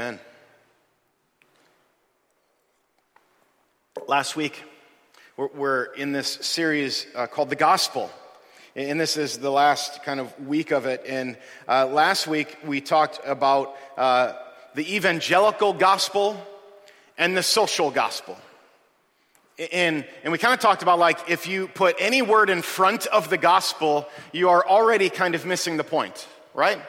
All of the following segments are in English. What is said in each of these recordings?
Amen. Last week, we're in this series uh, called The Gospel. And this is the last kind of week of it. And uh, last week, we talked about uh, the evangelical gospel and the social gospel. And, and we kind of talked about like if you put any word in front of the gospel, you are already kind of missing the point, right?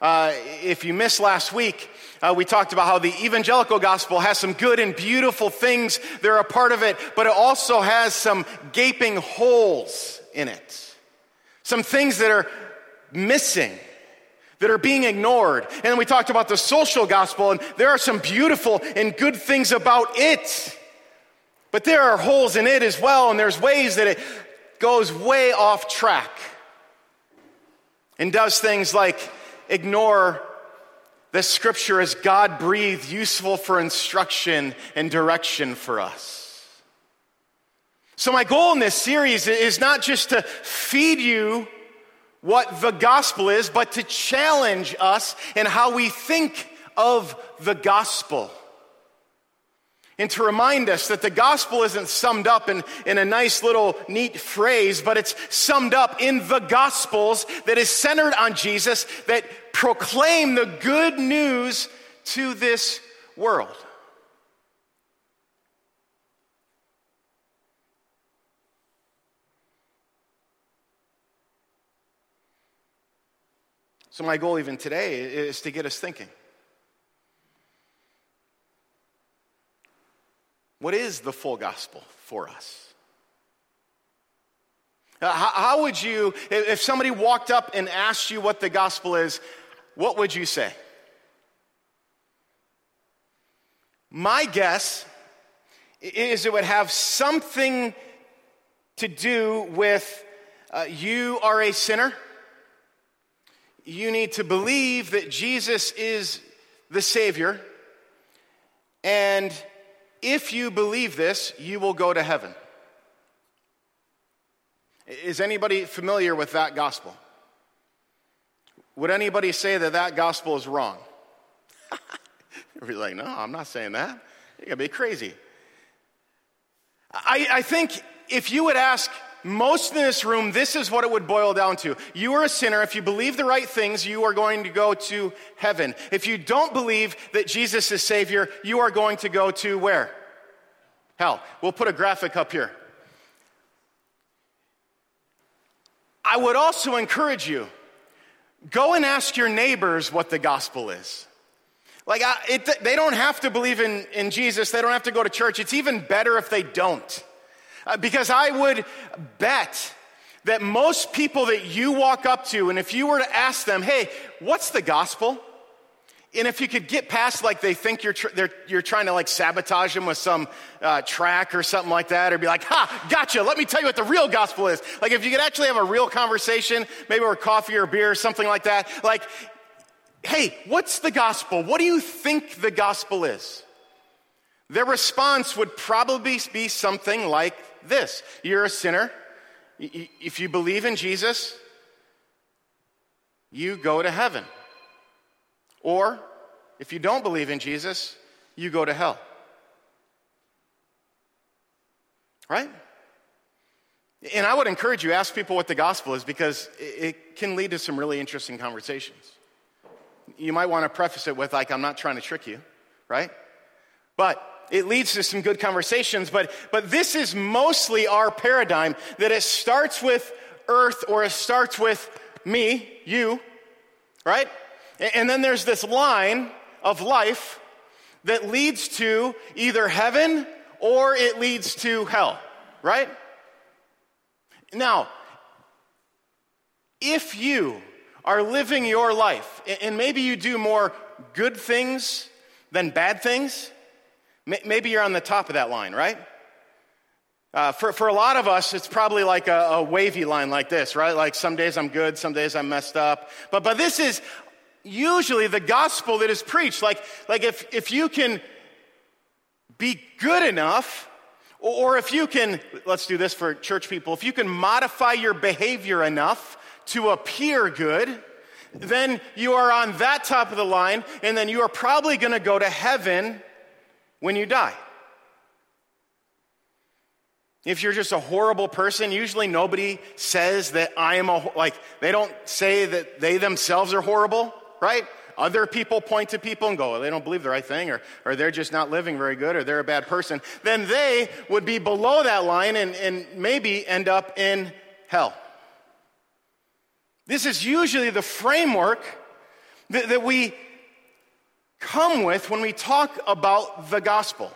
Uh, if you missed last week, uh, we talked about how the evangelical gospel has some good and beautiful things that are a part of it, but it also has some gaping holes in it. Some things that are missing, that are being ignored. And then we talked about the social gospel, and there are some beautiful and good things about it. But there are holes in it as well, and there's ways that it goes way off track and does things like ignore this scripture as God breathed, useful for instruction and direction for us. So, my goal in this series is not just to feed you what the gospel is, but to challenge us in how we think of the gospel and to remind us that the gospel isn't summed up in, in a nice little neat phrase, but it's summed up in the gospels that is centered on Jesus that proclaim the good news to this world. So, my goal even today is to get us thinking. What is the full gospel for us? Uh, how, how, would you, if somebody walked up and asked you what the gospel is, what would you say? My guess is it would have something to do with uh, you are a sinner. You need to believe that Jesus is the Savior. And if you believe this, you will go to heaven. Is anybody familiar with that gospel? Would anybody say that that gospel is wrong? We're like, no, I'm not saying that. You're going to be crazy. I, I think if you would ask most in this room, this is what it would boil down to. You are a sinner. If you believe the right things, you are going to go to heaven. If you don't believe that Jesus is Savior, you are going to go to where? Hell. We'll put a graphic up here. I would also encourage you go and ask your neighbors what the gospel is. Like, I, it, they don't have to believe in, in Jesus, they don't have to go to church. It's even better if they don't. Uh, because I would bet that most people that you walk up to, and if you were to ask them, hey, what's the gospel? And if you could get past like they think you're, tr- you're trying to like sabotage them with some uh, track or something like that, or be like, ha, gotcha, let me tell you what the real gospel is. Like if you could actually have a real conversation, maybe over coffee or beer or something like that, like, hey, what's the gospel? What do you think the gospel is? Their response would probably be something like this You're a sinner. If you believe in Jesus, you go to heaven. Or, if you don't believe in Jesus, you go to hell. Right? And I would encourage you, ask people what the gospel is because it can lead to some really interesting conversations. You might want to preface it with, like, I'm not trying to trick you, right? But it leads to some good conversations, but, but this is mostly our paradigm that it starts with earth or it starts with me, you, right? And then there's this line of life that leads to either heaven or it leads to hell, right? Now, if you are living your life, and maybe you do more good things than bad things, maybe you're on the top of that line, right? Uh, for, for a lot of us, it's probably like a, a, wavy line like this, right? Like some days I'm good, some days I'm messed up. But, but this is usually the gospel that is preached. Like, like if, if you can be good enough, or if you can, let's do this for church people, if you can modify your behavior enough to appear good, then you are on that top of the line, and then you are probably going to go to heaven when you die. If you're just a horrible person, usually nobody says that I am a, like, they don't say that they themselves are horrible, right? Other people point to people and go, well, they don't believe the right thing, or, or they're just not living very good, or they're a bad person. Then they would be below that line and, and maybe end up in hell. This is usually the framework that, that we come with when we talk about the gospel.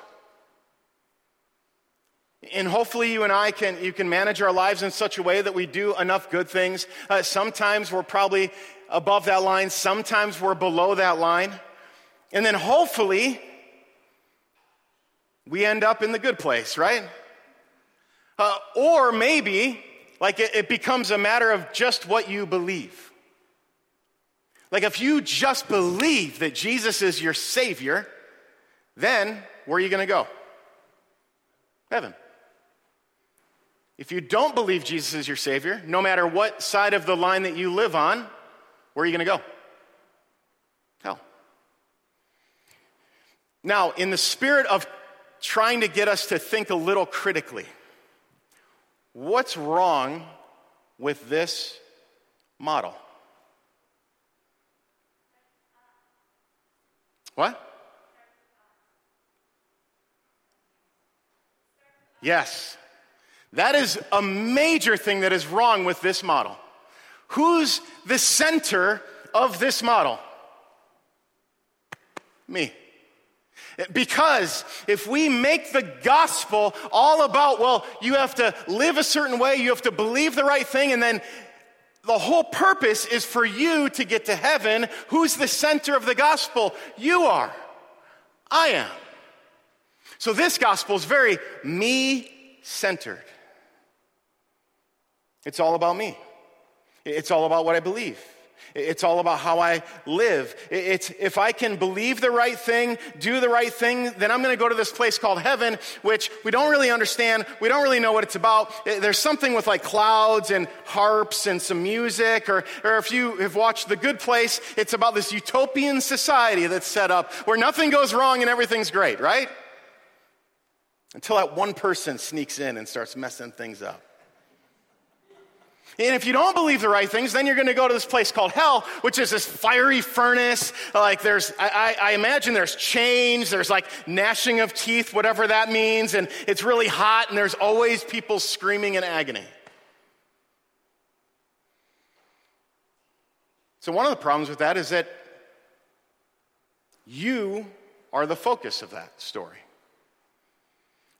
And hopefully you and I can, you can manage our lives in such a way that we do enough good things. Uh, sometimes we're probably above that line. Sometimes we're below that line. And then hopefully we end up in the good place, right? Uh, or maybe, like, it, it becomes a matter of just what you believe. Like, if you just believe that Jesus is your Savior, then where are you going to go? Heaven. If you don't believe Jesus is your Savior, no matter what side of the line that you live on, where are you going to go? Hell. Now, in the spirit of trying to get us to think a little critically, what's wrong with this model? What? Yes. That is a major thing that is wrong with this model. Who's the center of this model? Me. Because if we make the gospel all about, well, you have to live a certain way, you have to believe the right thing, and then the whole purpose is for you to get to heaven, who's the center of the gospel? You are. I am. So this gospel is very me centered. It's all about me. It's all about what I believe. It's all about how I live. It's if I can believe the right thing, do the right thing, then I'm going to go to this place called heaven, which we don't really understand. We don't really know what it's about. There's something with like clouds and harps and some music, or, or if you have watched The Good Place, it's about this utopian society that's set up where nothing goes wrong and everything's great, right? Until that one person sneaks in and starts messing things up. And if you don't believe the right things, then you're going to go to this place called hell, which is this fiery furnace. Like there's, I, I, imagine there's chains, there's like gnashing of teeth, whatever that means, and it's really hot, and there's always people screaming in agony. So, one of the problems with that is that you are the focus of that story.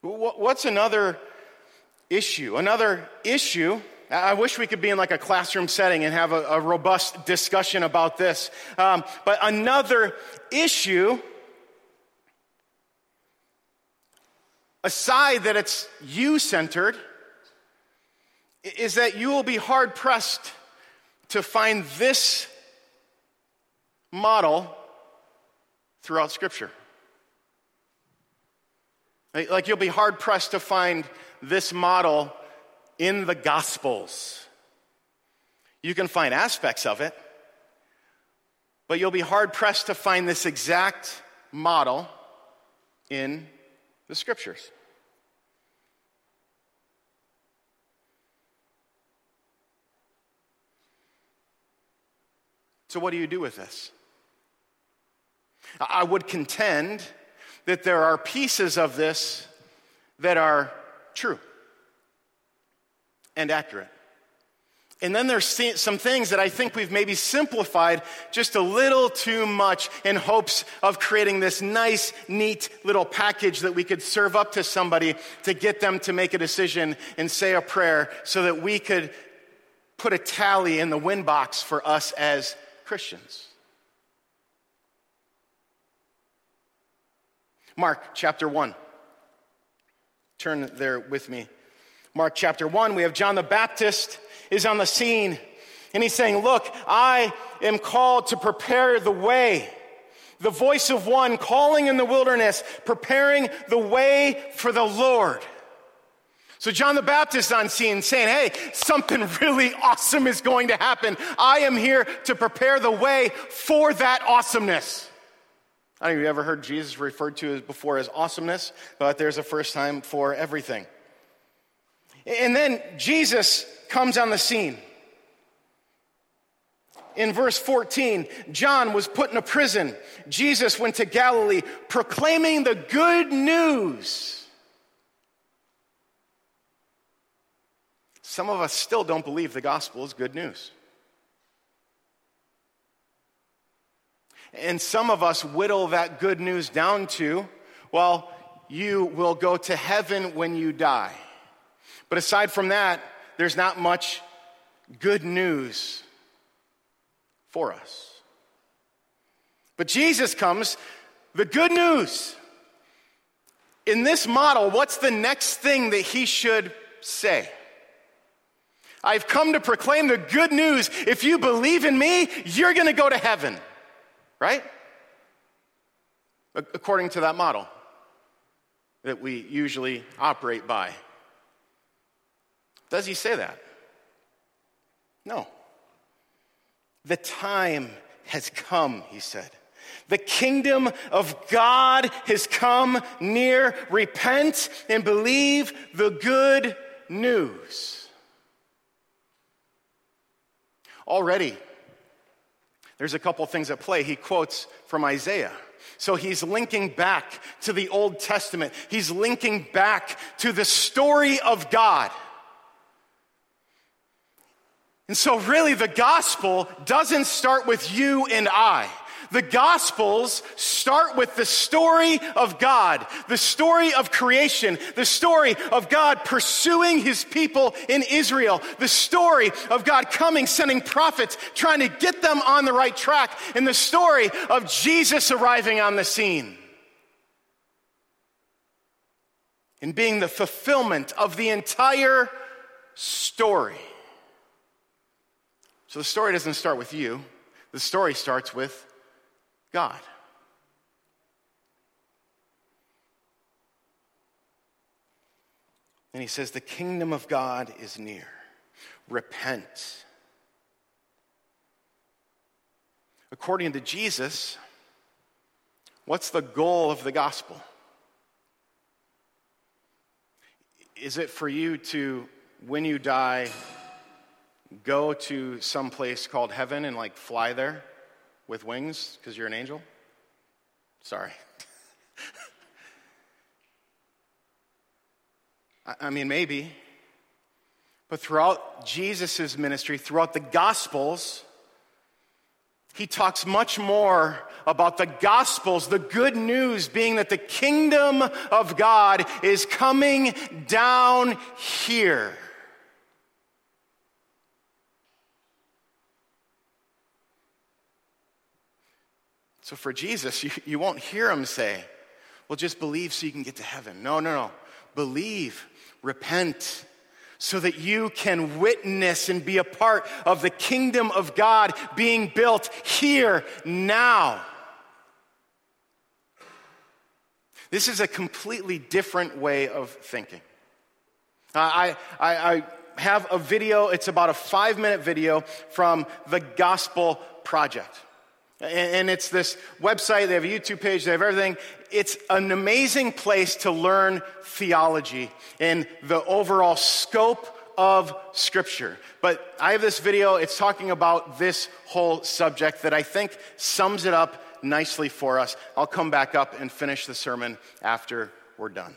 What's another issue? Another issue I wish we could be in like a classroom setting and have a, a robust discussion about this. Um, but another issue, aside that it's you centered, is that you will be hard pressed to find this model throughout Scripture. Like you'll be hard pressed to find this model in the Gospels. You can find aspects of it, but you'll be hard pressed to find this exact model in the Scriptures. So, what do you do with this? I would contend that there are pieces of this that are true and accurate. And then there's some things that I think we've maybe simplified just a little too much in hopes of creating this nice, neat little package that we could serve up to somebody to get them to make a decision and say a prayer so that we could put a tally in the win box for us as Christians. Mark chapter 1. Turn there with me. Mark chapter 1, we have John the Baptist is on the scene and he's saying, Look, I am called to prepare the way. The voice of one calling in the wilderness, preparing the way for the Lord. So John the Baptist on scene saying, Hey, something really awesome is going to happen. I am here to prepare the way for that awesomeness. I don't know if you ever heard Jesus referred to as before as awesomeness, but there's a first time for everything. And then Jesus comes on the scene. In verse 14, John was put in a prison. Jesus went to Galilee proclaiming the good news. Some of us still don't believe the gospel is good news. And some of us whittle that good news down to, well, you will go to heaven when you die. But aside from that, there's not much good news for us. But Jesus comes, the good news. In this model, what's the next thing that he should say? I've come to proclaim the good news. If you believe in me, you're going to go to heaven. Right? According to that model that we usually operate by. Does he say that? No. The time has come, he said. The kingdom of God has come near. Repent and believe the good news. Already, there's a couple things at play. He quotes from Isaiah. So he's linking back to the Old Testament. He's linking back to the story of God. And so, really, the gospel doesn't start with you and I. The Gospels start with the story of God, the story of creation, the story of God pursuing his people in Israel, the story of God coming, sending prophets, trying to get them on the right track, and the story of Jesus arriving on the scene. And being the fulfillment of the entire story. So the story doesn't start with you, the story starts with God. And he says, The kingdom of God is near. Repent. According to Jesus, what's the goal of the gospel? Is it for you to, when you die, go to some place called heaven and like fly there? with wings because you're an angel? Sorry. I mean, maybe. But throughout Jesus' ministry, throughout the Gospels, he talks much more about the Gospels, the good news being that the kingdom of God is coming down here. So for Jesus, you, you won't hear him say, well, just believe so you can get to heaven. No, no, no. Believe, repent, so that you can witness and be a part of the kingdom of God being built here now. This is a completely different way of thinking. Uh, I, I, I have a video, it's about a five minute video from the Gospel Project. And it's this website, they have a YouTube page, they have everything. It's an amazing place to learn theology and the overall scope of Scripture. But I have this video, it's talking about this whole subject that I think sums it up nicely for us. I'll come back up and finish the sermon after we're done.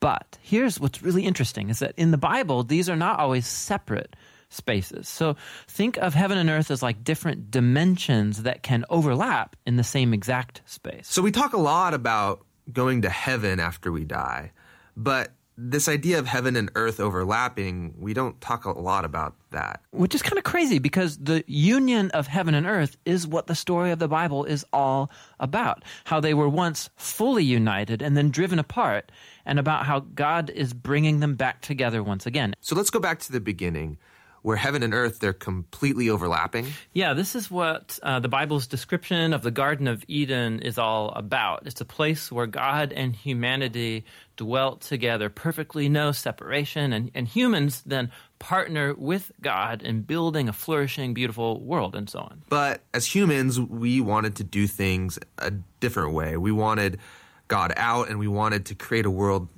but here's what's really interesting is that in the Bible, these are not always separate spaces. So think of heaven and earth as like different dimensions that can overlap in the same exact space. So we talk a lot about going to heaven after we die, but this idea of heaven and earth overlapping, we don't talk a lot about that. Which is kind of crazy because the union of heaven and earth is what the story of the Bible is all about. How they were once fully united and then driven apart, and about how God is bringing them back together once again. So let's go back to the beginning where heaven and earth they're completely overlapping. Yeah, this is what uh, the Bible's description of the Garden of Eden is all about. It's a place where God and humanity dwelt together, perfectly no separation, and, and humans then partner with God in building a flourishing, beautiful world and so on. But as humans, we wanted to do things a different way. We wanted God out and we wanted to create a world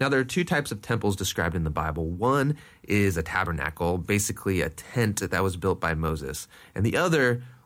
Now, there are two types of temples described in the Bible. One is a tabernacle, basically a tent that was built by Moses, and the other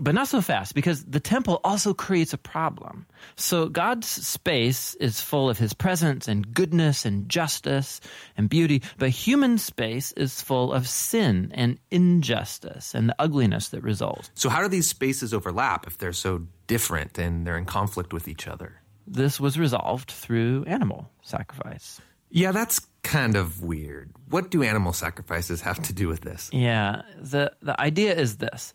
But not so fast, because the temple also creates a problem. So God's space is full of his presence and goodness and justice and beauty, but human space is full of sin and injustice and the ugliness that results. So, how do these spaces overlap if they're so different and they're in conflict with each other? This was resolved through animal sacrifice. Yeah, that's kind of weird. What do animal sacrifices have to do with this? Yeah, the, the idea is this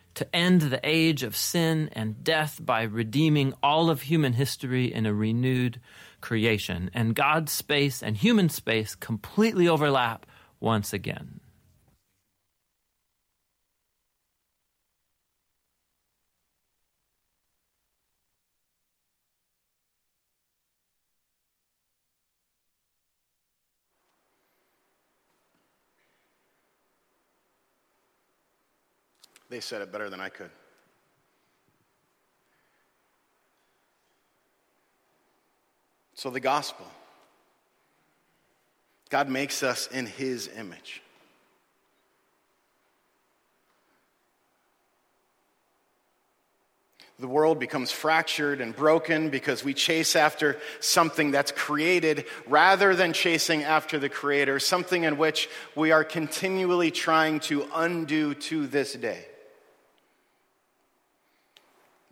to end the age of sin and death by redeeming all of human history in a renewed creation. And God's space and human space completely overlap once again. They said it better than I could. So, the gospel God makes us in his image. The world becomes fractured and broken because we chase after something that's created rather than chasing after the Creator, something in which we are continually trying to undo to this day.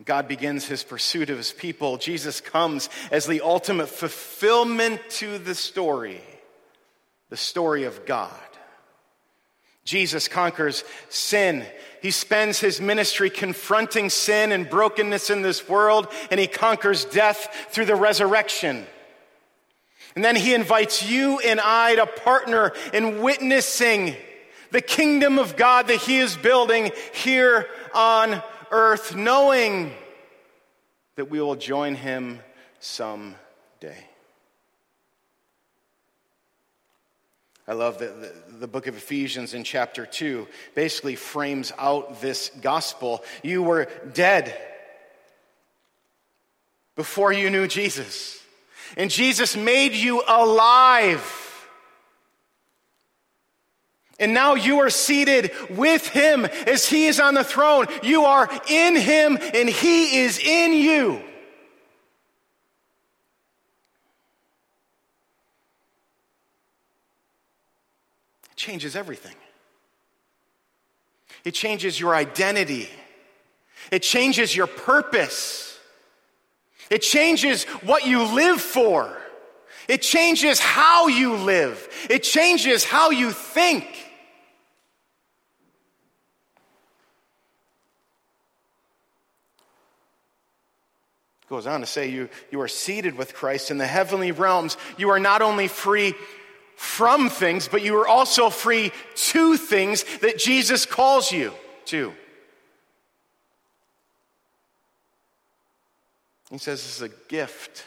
God begins his pursuit of his people. Jesus comes as the ultimate fulfillment to the story, the story of God. Jesus conquers sin. He spends his ministry confronting sin and brokenness in this world, and he conquers death through the resurrection. And then he invites you and I to partner in witnessing the kingdom of God that he is building here on earth, knowing that we will join him someday. I love that the, book of Ephesians in chapter 2 basically frames out this gospel. You were dead before you knew Jesus, and Jesus made you alive. And now you are seated with him as he is on the throne. You are in him and he is in you. It changes everything. It changes your identity. It changes your purpose. It changes what you live for. It changes how you live. It changes how you think. Goes on to say you, you are seated with Christ in the heavenly realms. You are not only free from things, but you are also free to things that Jesus calls you to. He says this is a gift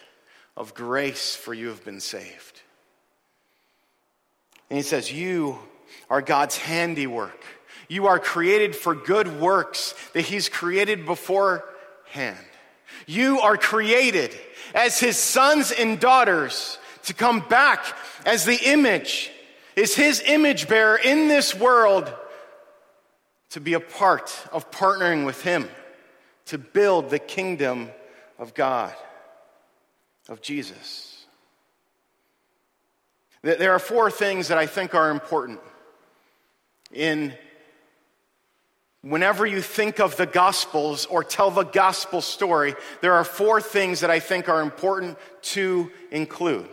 of grace for you have been saved. And he says, You are God's handiwork. You are created for good works that He's created beforehand. You are created as his sons and daughters to come back as the image, is his image bearer in this world to be a part of partnering with him to build the kingdom of God, of Jesus. There are four things that I think are important in Whenever you think of the Gospels or tell the Gospel story, there are four things that I think are important to include.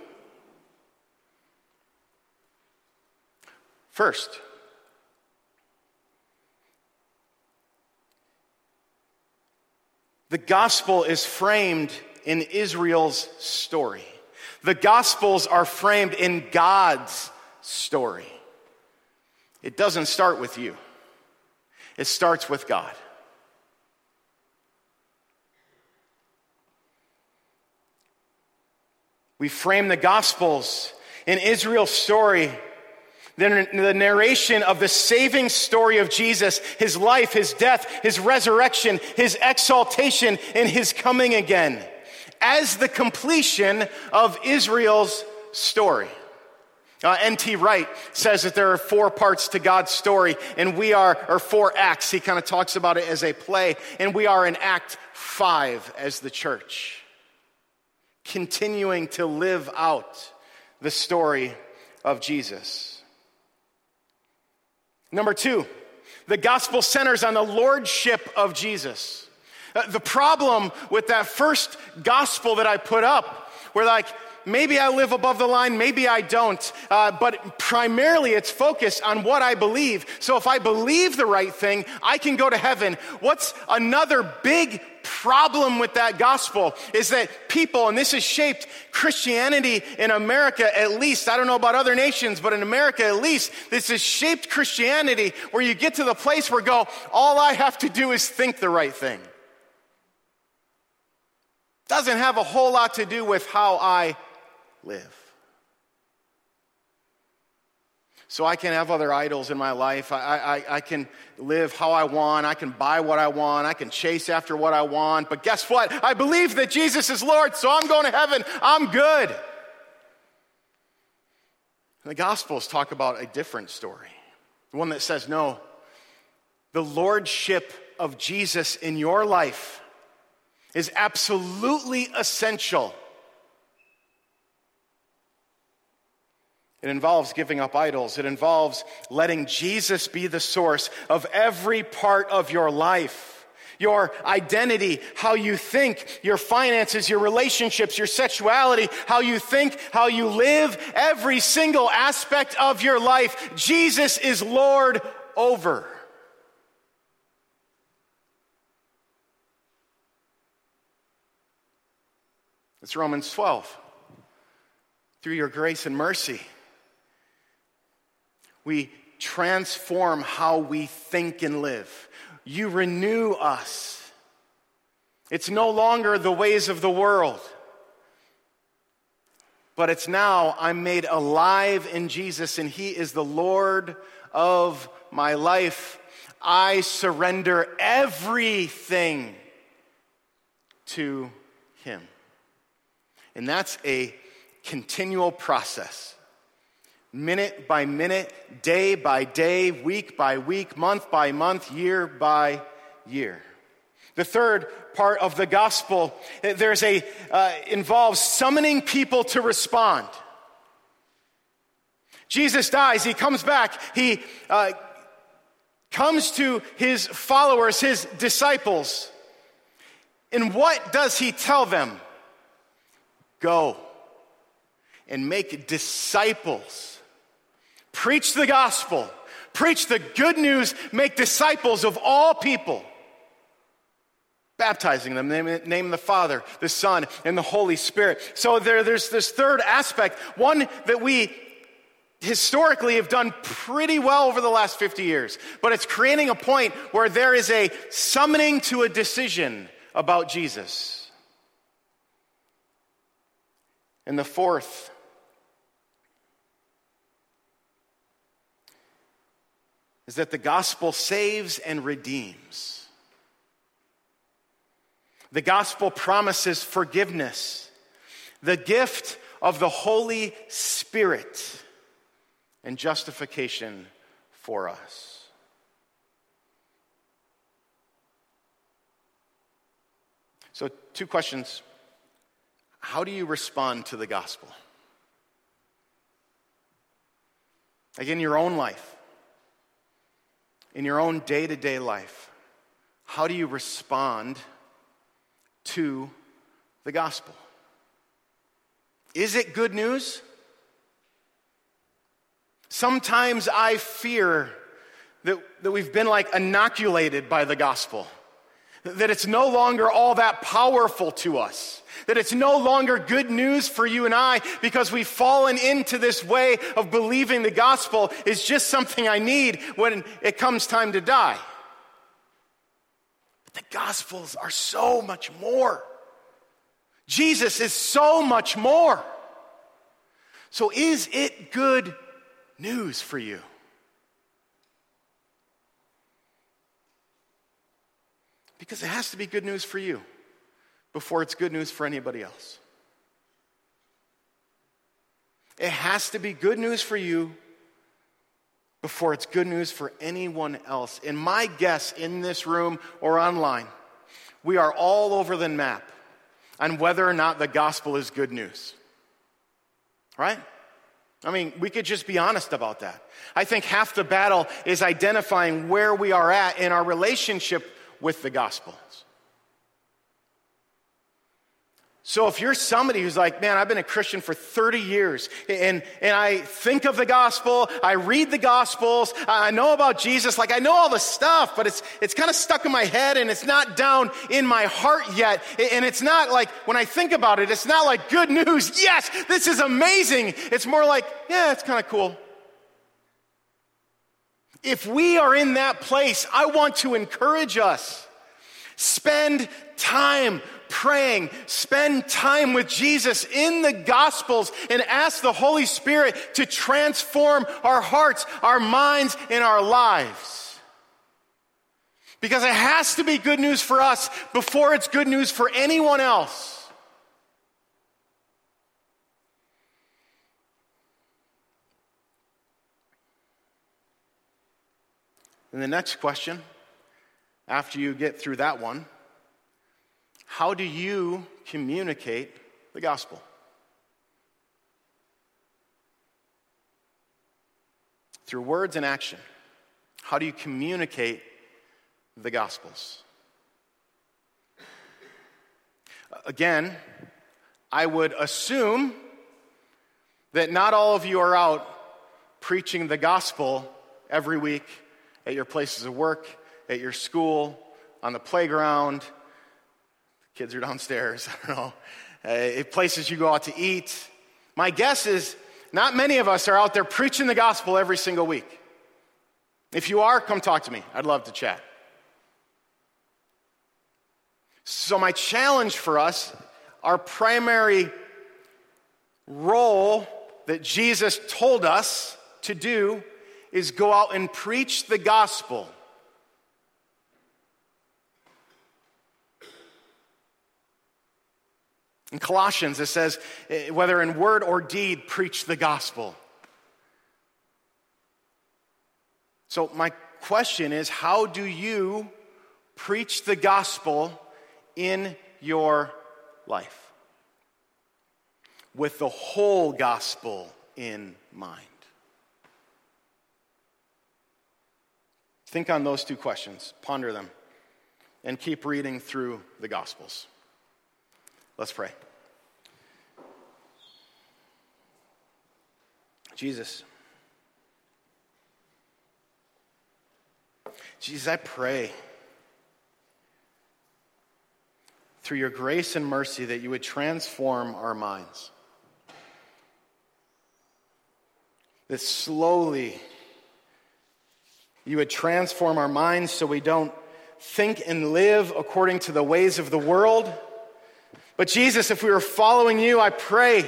First, the Gospel is framed in Israel's story. The Gospels are framed in God's story. It doesn't start with you. It starts with God. We frame the Gospels in Israel's story, the, the narration of the saving story of Jesus, his life, his death, his resurrection, his exaltation, and his coming again, as the completion of Israel's story. Uh, N.T. Wright says that there are four parts to God's story, and we are, or four acts. He kind of talks about it as a play, and we are in Act Five as the church, continuing to live out the story of Jesus. Number two, the gospel centers on the lordship of Jesus. Uh, the problem with that first gospel that I put up, where like maybe I live above the line, maybe I don't. Uh, but primarily it's focused on what I believe. So if I believe the right thing, I can go to heaven. What's another big problem with that gospel is that people, and this has shaped Christianity in America at least, I don't know about other nations, but in America at least, this has shaped Christianity where you get to the place where go, all I have to do is think the right thing. Doesn't have a whole lot to do with how I live. So I can have other idols in my life. I, I, I, can live how I want. I can buy what I want. I can chase after what I want. But guess what? I believe that Jesus is Lord, so I'm going to heaven. I'm good. The Gospels talk about a different story. The one that says, no, the Lordship of Jesus in your life is absolutely essential It involves giving up idols. It involves letting Jesus be the source of every part of your life. Your identity, how you think, your finances, your relationships, your sexuality, how you think, how you live, every single aspect of your life, Jesus is Lord over. It's Romans 12. Through your grace and mercy, we transform how we think and live. You renew us. It's no longer the ways of the world, but it's now I'm made alive in Jesus and He is the Lord of my life. I surrender everything to Him. And that's a continual process minute by minute, day by day, week by week, month by month, year by year. The third part of the gospel, there's a uh, involves summoning people to respond. Jesus dies, he comes back, he uh, comes to his followers, his disciples. And what does he tell them? Go and make disciples Preach the gospel. Preach the good news. Make disciples of all people. Baptizing them, name, the Father, the Son, and the Holy Spirit. So there, there's this third aspect, one that we historically have done pretty well over the last 50 years, but it's creating a point where there is a summoning to a decision about Jesus. And the fourth is that the gospel saves and redeems. The gospel promises forgiveness, the gift of the Holy Spirit, and justification for us. So, two questions. How do you respond to the gospel? Like in your own life in your own day to day life, how do you respond to the gospel? Is it good news? Sometimes I fear that, that we've been like inoculated by the gospel, that it's no longer all that powerful to us, that it's no longer good news for you and I because we've fallen into this way of believing the gospel is just something I need when it comes time to die. But the gospels are so much more. Jesus is so much more. So, is it good news for you? Because it has to be good news for you before it's good news for anybody else. It has to be good news for you before it's good news for anyone else. In my guess, in this room or online, we are all over the map on whether or not the gospel is good news. Right? I mean, we could just be honest about that. I think half the battle is identifying where we are at in our relationship with the gospels. So if you're somebody who's like, man, I've been a Christian for 30 years and, and I think of the gospel, I read the gospels, I know about Jesus, like I know all the stuff, but it's, it's kind of stuck in my head and it's not down in my heart yet. And it's not like, when I think about it, it's not like good news. Yes, this is amazing. It's more like, yeah, it's kind of cool. If we are in that place, I want to encourage us. Spend time praying, spend time with Jesus in the Gospels, and ask the Holy Spirit to transform our hearts, our minds, and our lives. Because it has to be good news for us before it's good news for anyone else. And the next question, after you get through that one, how do you communicate the gospel? Through words and action. How do you communicate the gospels? Again, I would assume that not all of you are out preaching the gospel every week at your places of work, at your school, on the playground, Kids are downstairs. I don't know. Uh, places you go out to eat. My guess is not many of us are out there preaching the gospel every single week. If you are, come talk to me. I'd love to chat. So, my challenge for us, our primary role that Jesus told us to do is go out and preach the gospel. In Colossians, it says, eh, whether in word or deed, preach the gospel. So, my question is how do you preach the gospel in your life? With the whole gospel in mind. Think on those two questions, ponder them, and keep reading through the gospels. Let's pray. Jesus. Jesus, I pray through your grace and mercy that you would transform our minds. That slowly you would transform our minds so we don't think and live according to the ways of the world but Jesus, if we were following you, I pray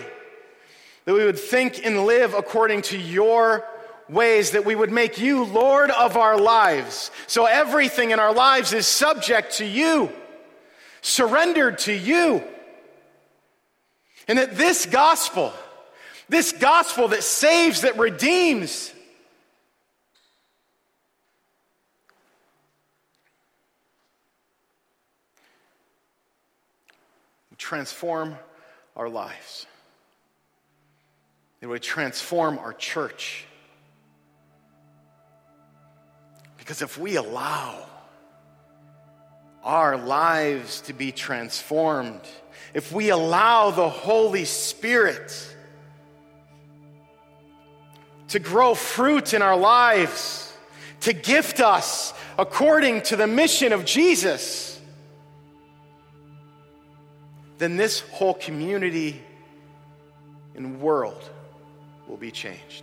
that we would think and live according to your ways, that we would make you Lord of our lives. So everything in our lives is subject to you, surrendered to you. And that this gospel, this gospel that saves, that redeems, transform our lives. It would transform our church. Because if we allow our lives to be transformed, if we allow the Holy Spirit to grow fruit in our lives, to gift us according to the mission of Jesus, then this whole community and world will be changed.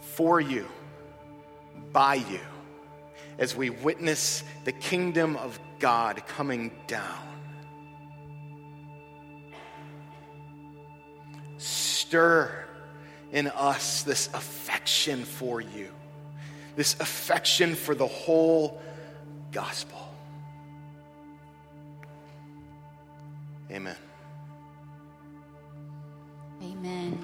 For you, by you, as we witness the kingdom of God coming down. Stir in us this affection for you, this affection for the whole gospel. Amen. Amen.